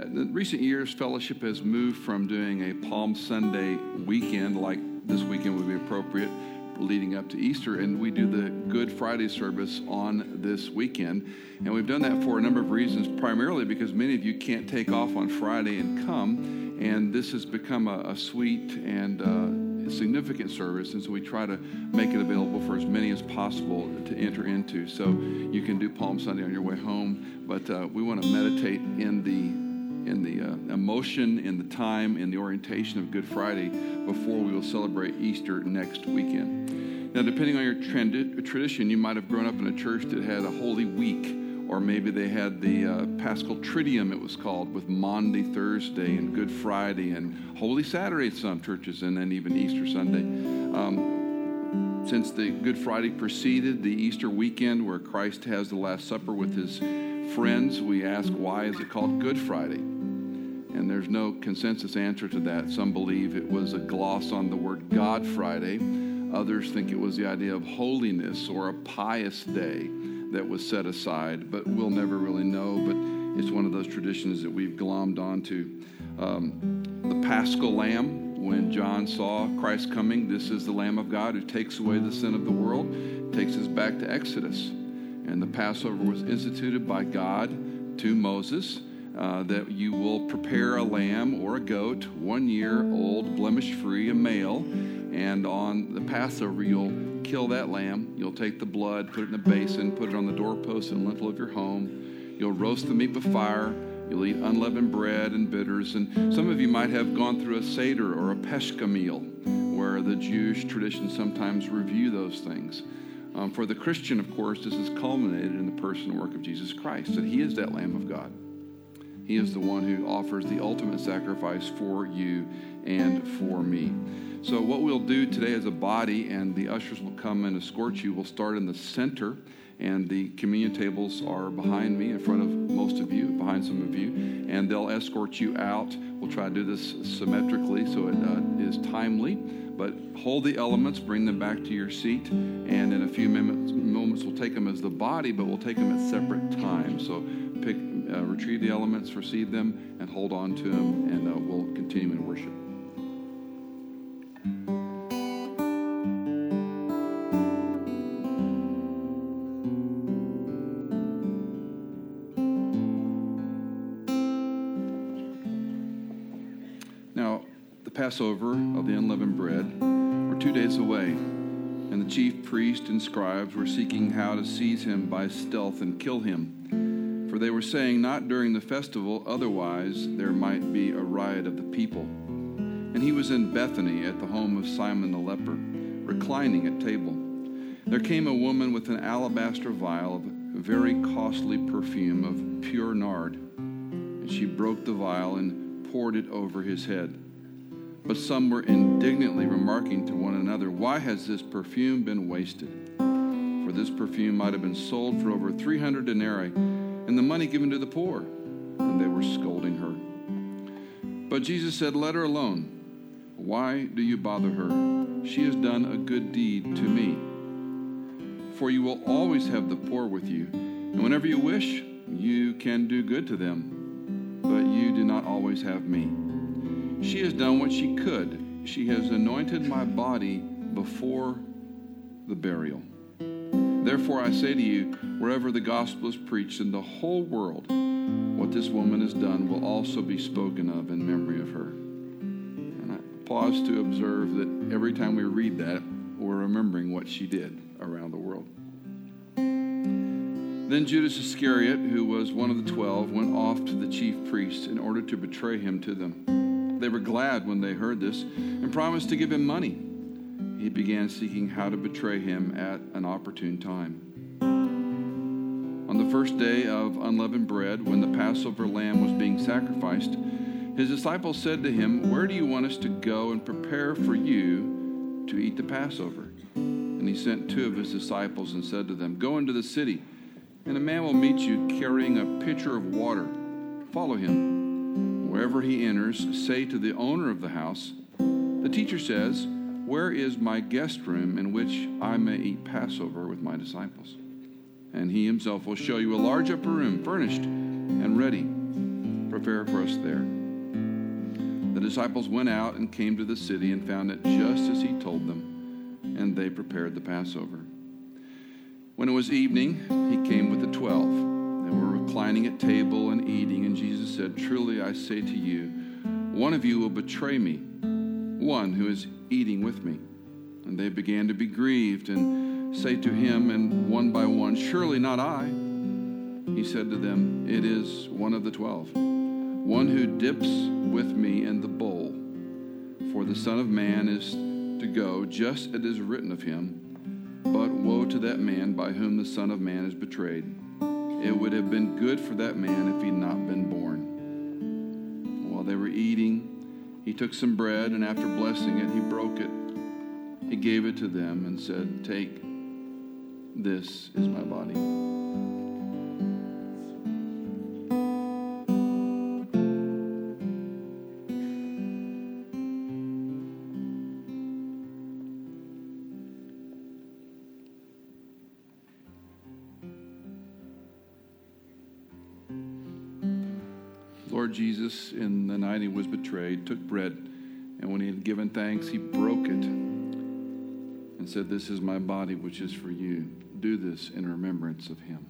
In recent years, fellowship has moved from doing a Palm Sunday weekend, like this weekend would be appropriate, leading up to Easter, and we do the Good Friday service on this weekend. And we've done that for a number of reasons, primarily because many of you can't take off on Friday and come, and this has become a, a sweet and uh, significant service, and so we try to make it available for as many as possible to enter into. So you can do Palm Sunday on your way home, but uh, we want to meditate in the in the uh, emotion, in the time, in the orientation of Good Friday before we will celebrate Easter next weekend. Now, depending on your trend, tradition, you might have grown up in a church that had a Holy Week, or maybe they had the uh, Paschal Triduum, it was called, with Maundy Thursday and Good Friday and Holy Saturday at some churches, and then even Easter Sunday. Um, since the Good Friday preceded the Easter weekend, where Christ has the Last Supper with his friends, we ask why is it called Good Friday? And there's no consensus answer to that. Some believe it was a gloss on the word God Friday. Others think it was the idea of holiness or a pious day that was set aside, but we'll never really know. But it's one of those traditions that we've glommed onto. Um, the Paschal Lamb, when John saw Christ coming, this is the Lamb of God who takes away the sin of the world, takes us back to Exodus. And the Passover was instituted by God to Moses uh, that you will prepare a lamb or a goat, one year old, blemish free, a male, and on the Passover, you'll kill that lamb. You'll take the blood, put it in a basin, put it on the doorpost and lintel of your home. You'll roast the meat with fire. You'll eat unleavened bread and bitters. And some of you might have gone through a Seder or a Pesach meal, where the Jewish tradition sometimes review those things. Um, for the Christian, of course, this is culminated in the person and work of Jesus Christ, that He is that Lamb of God. He is the one who offers the ultimate sacrifice for you and for me. So, what we'll do today as a body, and the ushers will come and escort you, we'll start in the center, and the communion tables are behind me, in front of most of you, behind some of you, and they'll escort you out. We'll try to do this symmetrically so it uh, is timely, but hold the elements, bring them back to your seat, and in a few moments, moments we'll take them as the body, but we'll take them at separate times. So, pick uh, retrieve the elements, receive them, and hold on to them, and uh, we'll continue in worship. Now, the Passover of the unleavened bread were two days away, and the chief priests and scribes were seeking how to seize him by stealth and kill him. For they were saying, Not during the festival, otherwise there might be a riot of the people. And he was in Bethany at the home of Simon the leper, reclining at table. There came a woman with an alabaster vial of very costly perfume of pure nard, and she broke the vial and poured it over his head. But some were indignantly remarking to one another, Why has this perfume been wasted? For this perfume might have been sold for over 300 denarii and the money given to the poor. And they were scolding her. But Jesus said, Let her alone. Why do you bother her? She has done a good deed to me. For you will always have the poor with you, and whenever you wish, you can do good to them. But you do not always have me. She has done what she could. She has anointed my body before the burial. Therefore, I say to you, wherever the gospel is preached in the whole world, what this woman has done will also be spoken of in memory of her. And I pause to observe that every time we read that, we're remembering what she did around the world. Then Judas Iscariot, who was one of the twelve, went off to the chief priests in order to betray him to them. They were glad when they heard this and promised to give him money he began seeking how to betray him at an opportune time. On the first day of unleavened bread, when the Passover lamb was being sacrificed, his disciples said to him, Where do you want us to go and prepare for you to eat the Passover? And he sent two of his disciples and said to them, Go into the city, and a man will meet you carrying a pitcher of water. Follow him. Wherever he enters, say to the owner of the house, The teacher says, where is my guest room in which I may eat Passover with my disciples? And he himself will show you a large upper room, furnished and ready. prepare for us there. The disciples went out and came to the city and found it just as he told them, and they prepared the Passover. When it was evening, he came with the twelve. They were reclining at table and eating, and Jesus said, Truly I say to you, one of you will betray me, one who is eating with me. And they began to be grieved and say to him, and one by one, Surely not I. He said to them, It is one of the twelve, one who dips with me in the bowl. For the Son of Man is to go just as it is written of him. But woe to that man by whom the Son of Man is betrayed. It would have been good for that man if he had not been born. He took some bread, and after blessing it, he broke it. He gave it to them and said, Take, this is my body. Lord Jesus, in the night he was betrayed, took bread, and when he had given thanks, he broke it and said, This is my body, which is for you. Do this in remembrance of him.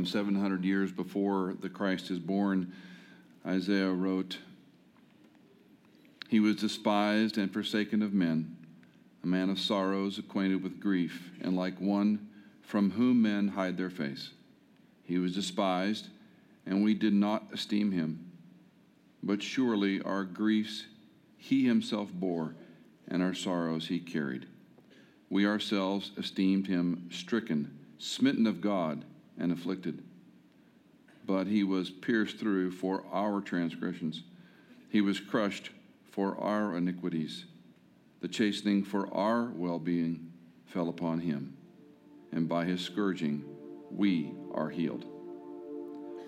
Some 700 years before the Christ is born, Isaiah wrote, He was despised and forsaken of men, a man of sorrows, acquainted with grief, and like one from whom men hide their face. He was despised, and we did not esteem him. But surely our griefs he himself bore, and our sorrows he carried. We ourselves esteemed him stricken, smitten of God and afflicted. But he was pierced through for our transgressions, he was crushed for our iniquities. The chastening for our well being fell upon him, and by his scourging we are healed.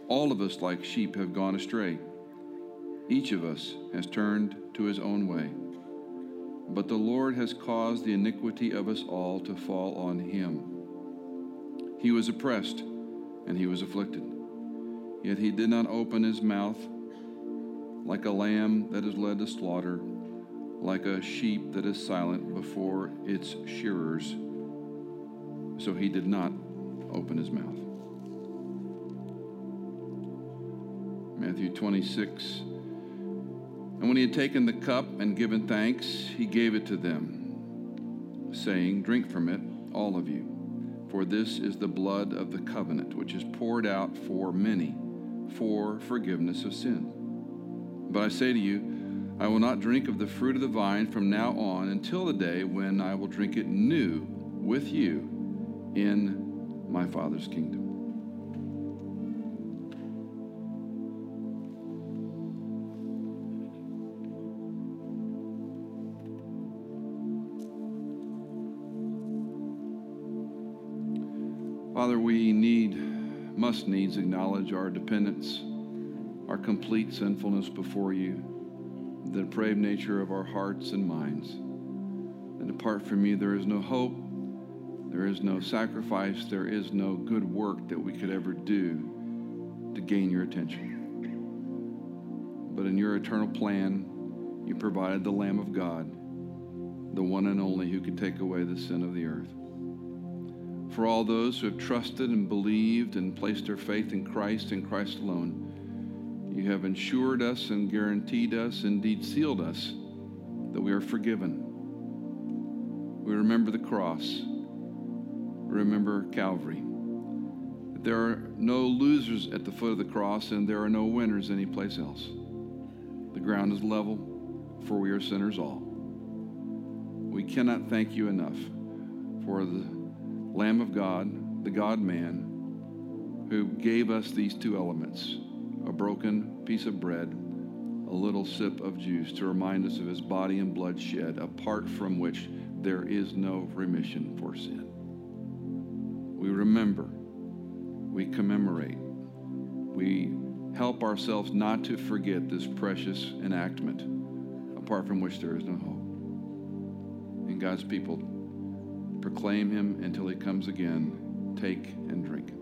All of us, like sheep, have gone astray. Each of us has turned to his own way. But the Lord has caused the iniquity of us all to fall on him. He was oppressed and he was afflicted. Yet he did not open his mouth like a lamb that is led to slaughter, like a sheep that is silent before its shearers. So he did not open his mouth. Matthew 26. And when he had taken the cup and given thanks, he gave it to them, saying, Drink from it, all of you for this is the blood of the covenant, which is poured out for many for forgiveness of sin. But I say to you, I will not drink of the fruit of the vine from now on until the day when I will drink it new with you in my Father's kingdom. Father, we need, must needs acknowledge our dependence, our complete sinfulness before you, the depraved nature of our hearts and minds. And apart from you, there is no hope, there is no sacrifice, there is no good work that we could ever do to gain your attention. But in your eternal plan, you provided the Lamb of God, the one and only who could take away the sin of the earth for all those who have trusted and believed and placed their faith in Christ and Christ alone. You have ensured us and guaranteed us, indeed sealed us, that we are forgiven. We remember the cross, We remember Calvary. That there are no losers at the foot of the cross, and there are no winners anyplace else. The ground is level, for we are sinners all. We cannot thank you enough for the Lamb of God, the God man, who gave us these two elements a broken piece of bread, a little sip of juice to remind us of his body and blood shed, apart from which there is no remission for sin. We remember, we commemorate, we help ourselves not to forget this precious enactment, apart from which there is no hope. And God's people Proclaim him until he comes again. Take and drink.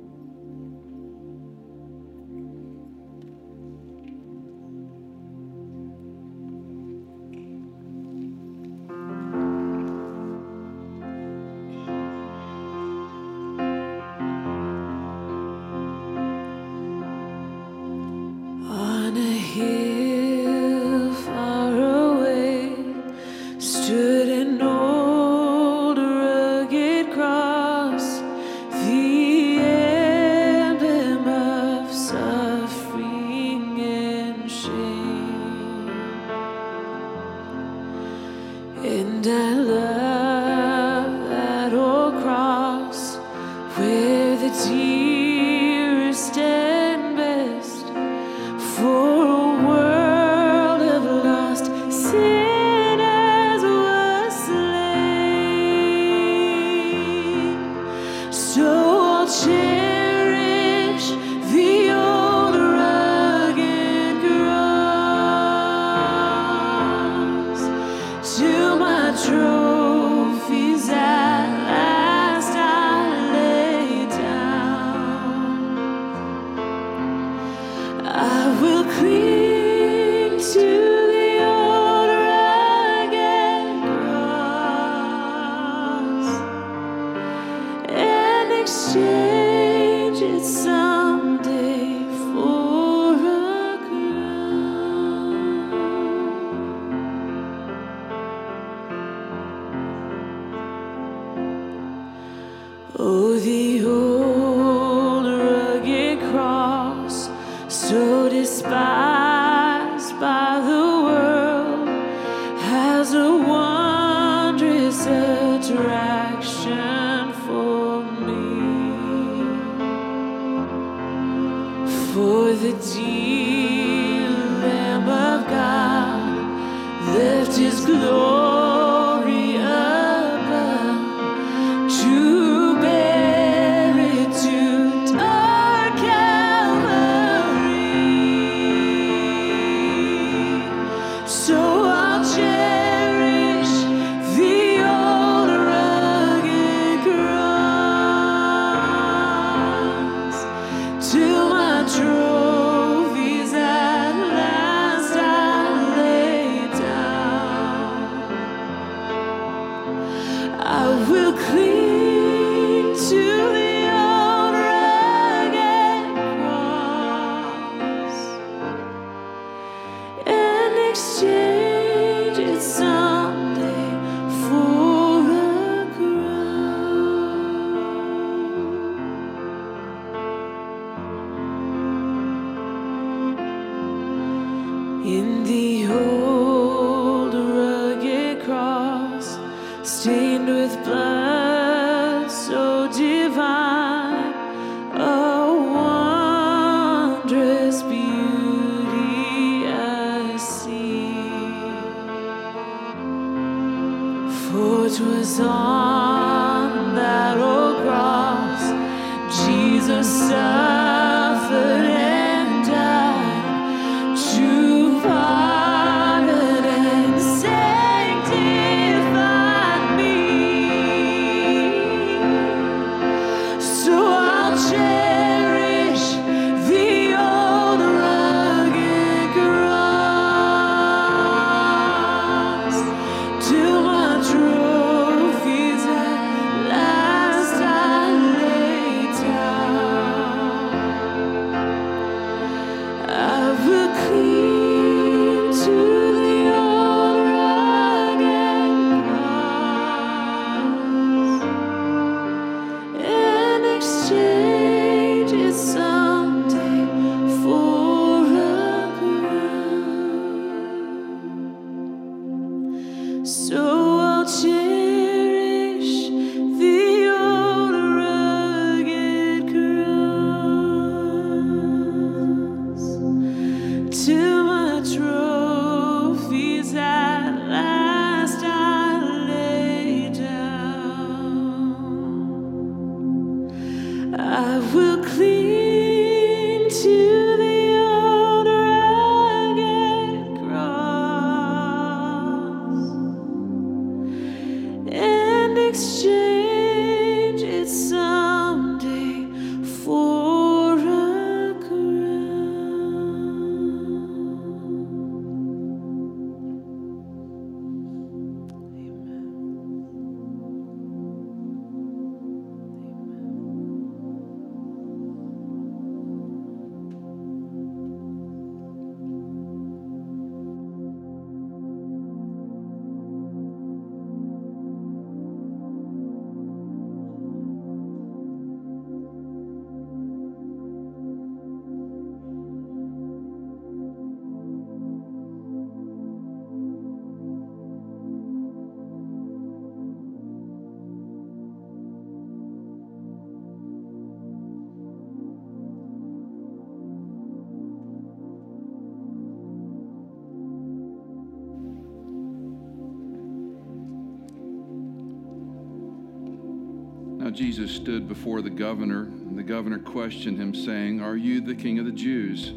Stained with blood exchange Now Jesus stood before the governor, and the governor questioned him, saying, Are you the king of the Jews?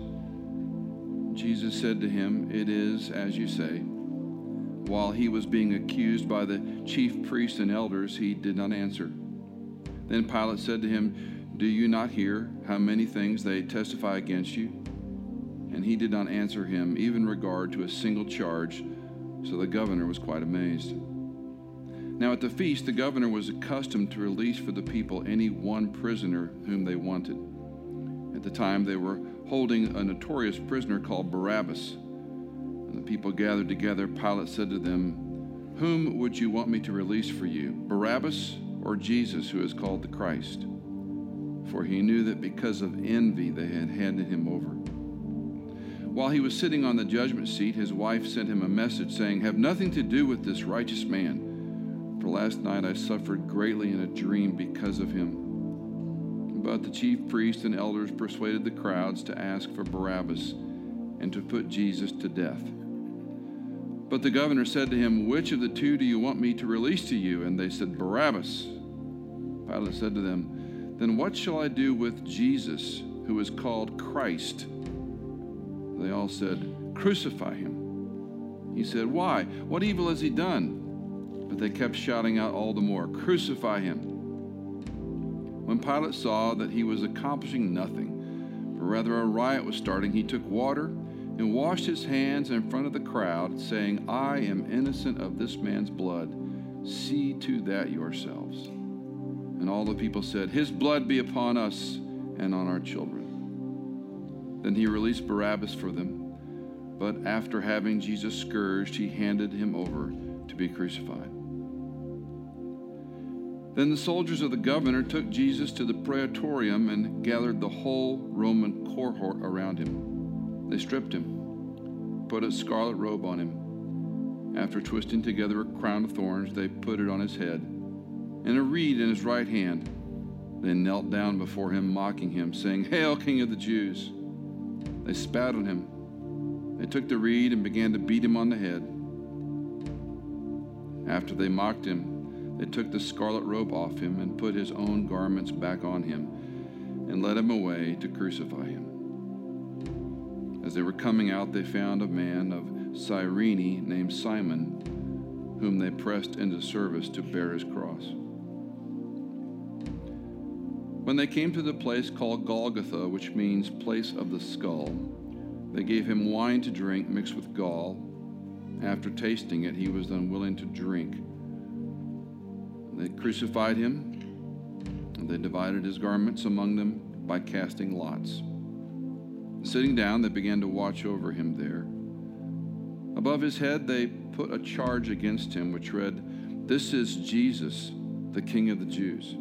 Jesus said to him, It is as you say. While he was being accused by the chief priests and elders, he did not answer. Then Pilate said to him, Do you not hear how many things they testify against you? And he did not answer him, even regard to a single charge. So the governor was quite amazed. Now at the feast, the governor was accustomed to release for the people any one prisoner whom they wanted. At the time, they were holding a notorious prisoner called Barabbas. When the people gathered together, Pilate said to them, Whom would you want me to release for you, Barabbas or Jesus, who is called the Christ. For he knew that because of envy they had handed him over. While he was sitting on the judgment seat, his wife sent him a message saying, Have nothing to do with this righteous man, for last night I suffered greatly in a dream because of him. But the chief priests and elders persuaded the crowds to ask for Barabbas and to put Jesus to death. But the governor said to him, Which of the two do you want me to release to you? And they said, Barabbas. Pilate said to them, Then what shall I do with Jesus, who is called Christ? They all said, Crucify him. He said, Why? What evil has he done? But they kept shouting out all the more, Crucify him. When Pilate saw that he was accomplishing nothing, but rather a riot was starting, he took water and washed his hands in front of the crowd, saying, I am innocent of this man's blood. See to that yourselves. And all the people said, His blood be upon us and on our children. Then he released Barabbas for them. But after having Jesus scourged, he handed him over to be crucified. Then the soldiers of the governor took Jesus to the praetorium and gathered the whole Roman cohort around him. They stripped him, put a scarlet robe on him. After twisting together a crown of thorns, they put it on his head, and a reed in his right hand. They knelt down before him, mocking him, saying, Hail, King of the Jews! They spat on him. They took the reed and began to beat him on the head. After they mocked him, they took the scarlet robe off him and put his own garments back on him and led him away to crucify him. As they were coming out, they found a man of Cyrene named Simon, whom they pressed into service to bear his cross. When they came to the place called Golgotha, which means place of the skull, they gave him wine to drink mixed with gall. After tasting it, he was unwilling to drink. They crucified him, and they divided his garments among them by casting lots. Sitting down, they began to watch over him there. Above his head, they put a charge against him, which read, This is Jesus, the King of the Jews.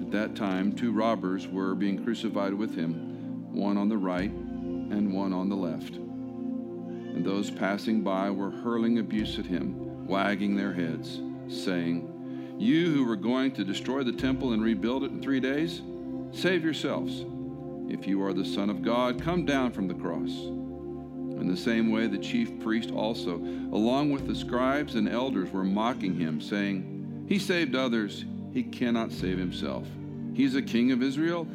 At that time, two robbers were being crucified with him, one on the right and one on the left. And those passing by were hurling abuse at him, wagging their heads, saying, You who were going to destroy the temple and rebuild it in three days, save yourselves. If you are the Son of God, come down from the cross. In the same way, the chief priest also, along with the scribes and elders, were mocking him, saying, He saved others, he cannot save himself. He's a king of Israel.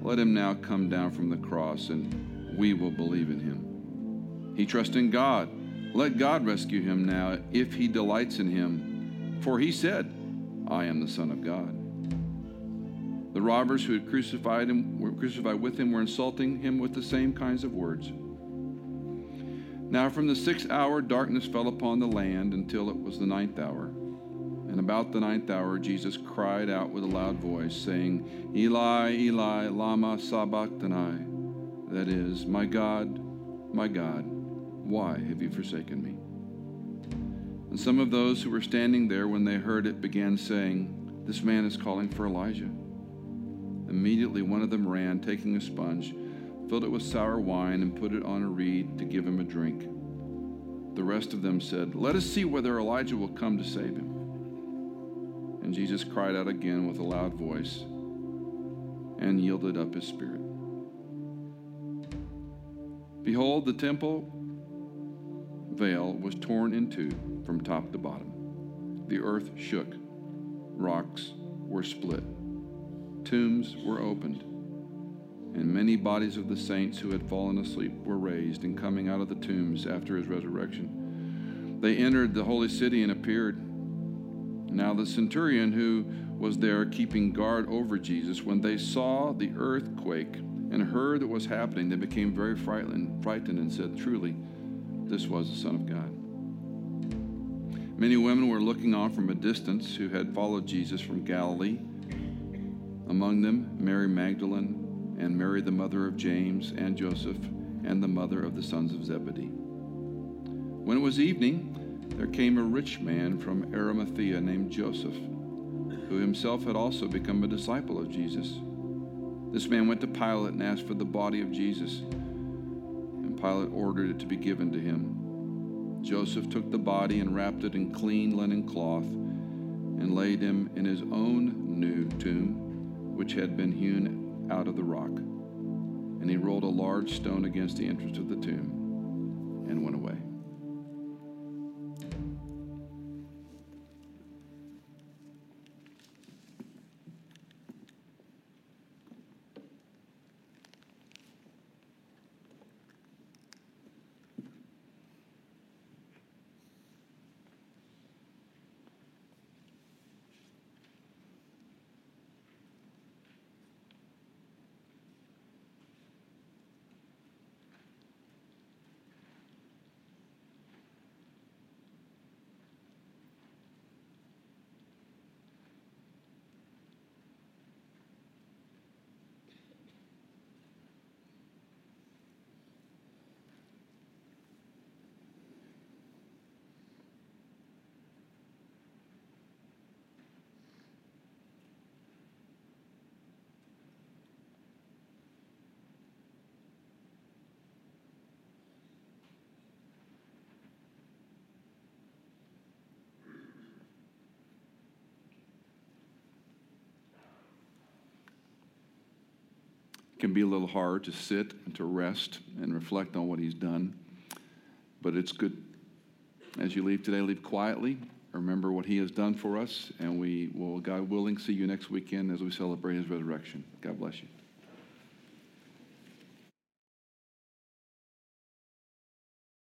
Let him now come down from the cross, and we will believe in him. He trusts in God. Let God rescue him now if he delights in him. For he said, I am the Son of God. The robbers who had crucified him were crucified with him were insulting him with the same kinds of words. Now from the sixth hour darkness fell upon the land until it was the ninth hour. And about the ninth hour Jesus cried out with a loud voice, saying, Eli, Eli, lama sabachthani. That is, My God, my God, why have you forsaken me? And some of those who were standing there when they heard it began saying, This man is calling for Elijah. Immediately one of them ran, taking a sponge, filled it with sour wine, and put it on a reed to give him a drink. The rest of them said, Let us see whether Elijah will come to save him. And Jesus cried out again with a loud voice and yielded up his spirit. Behold, the temple veil was torn in two from top to bottom. The earth shook, rocks were split, tombs were opened, and many bodies of the saints who had fallen asleep were raised and coming out of the tombs after his resurrection. They entered the holy city and appeared. Now, the centurion who was there keeping guard over Jesus, when they saw the earthquake and heard what was happening, they became very frightened, and said, Truly, this was the Son of God. Many women were looking on from a distance who had followed Jesus from Galilee. Among them, Mary Magdalene and Mary, the mother of James and Joseph, and the mother of the sons of Zebedee. When it was evening, there came a rich man from Arimathea named Joseph, who himself had also become a disciple of Jesus. This man went to Pilate and asked for the body of Jesus, and Pilate ordered it to be given to him. Joseph took the body and wrapped it in clean linen cloth and laid him in his own new tomb, which had been hewn out of the rock. And he rolled a large stone against the entrance of the tomb and went away. Can be a little hard to sit and to rest and reflect on what he's done. But it's good as you leave today, leave quietly. Remember what he has done for us, and we will, God willing, see you next weekend as we celebrate his resurrection. God bless you.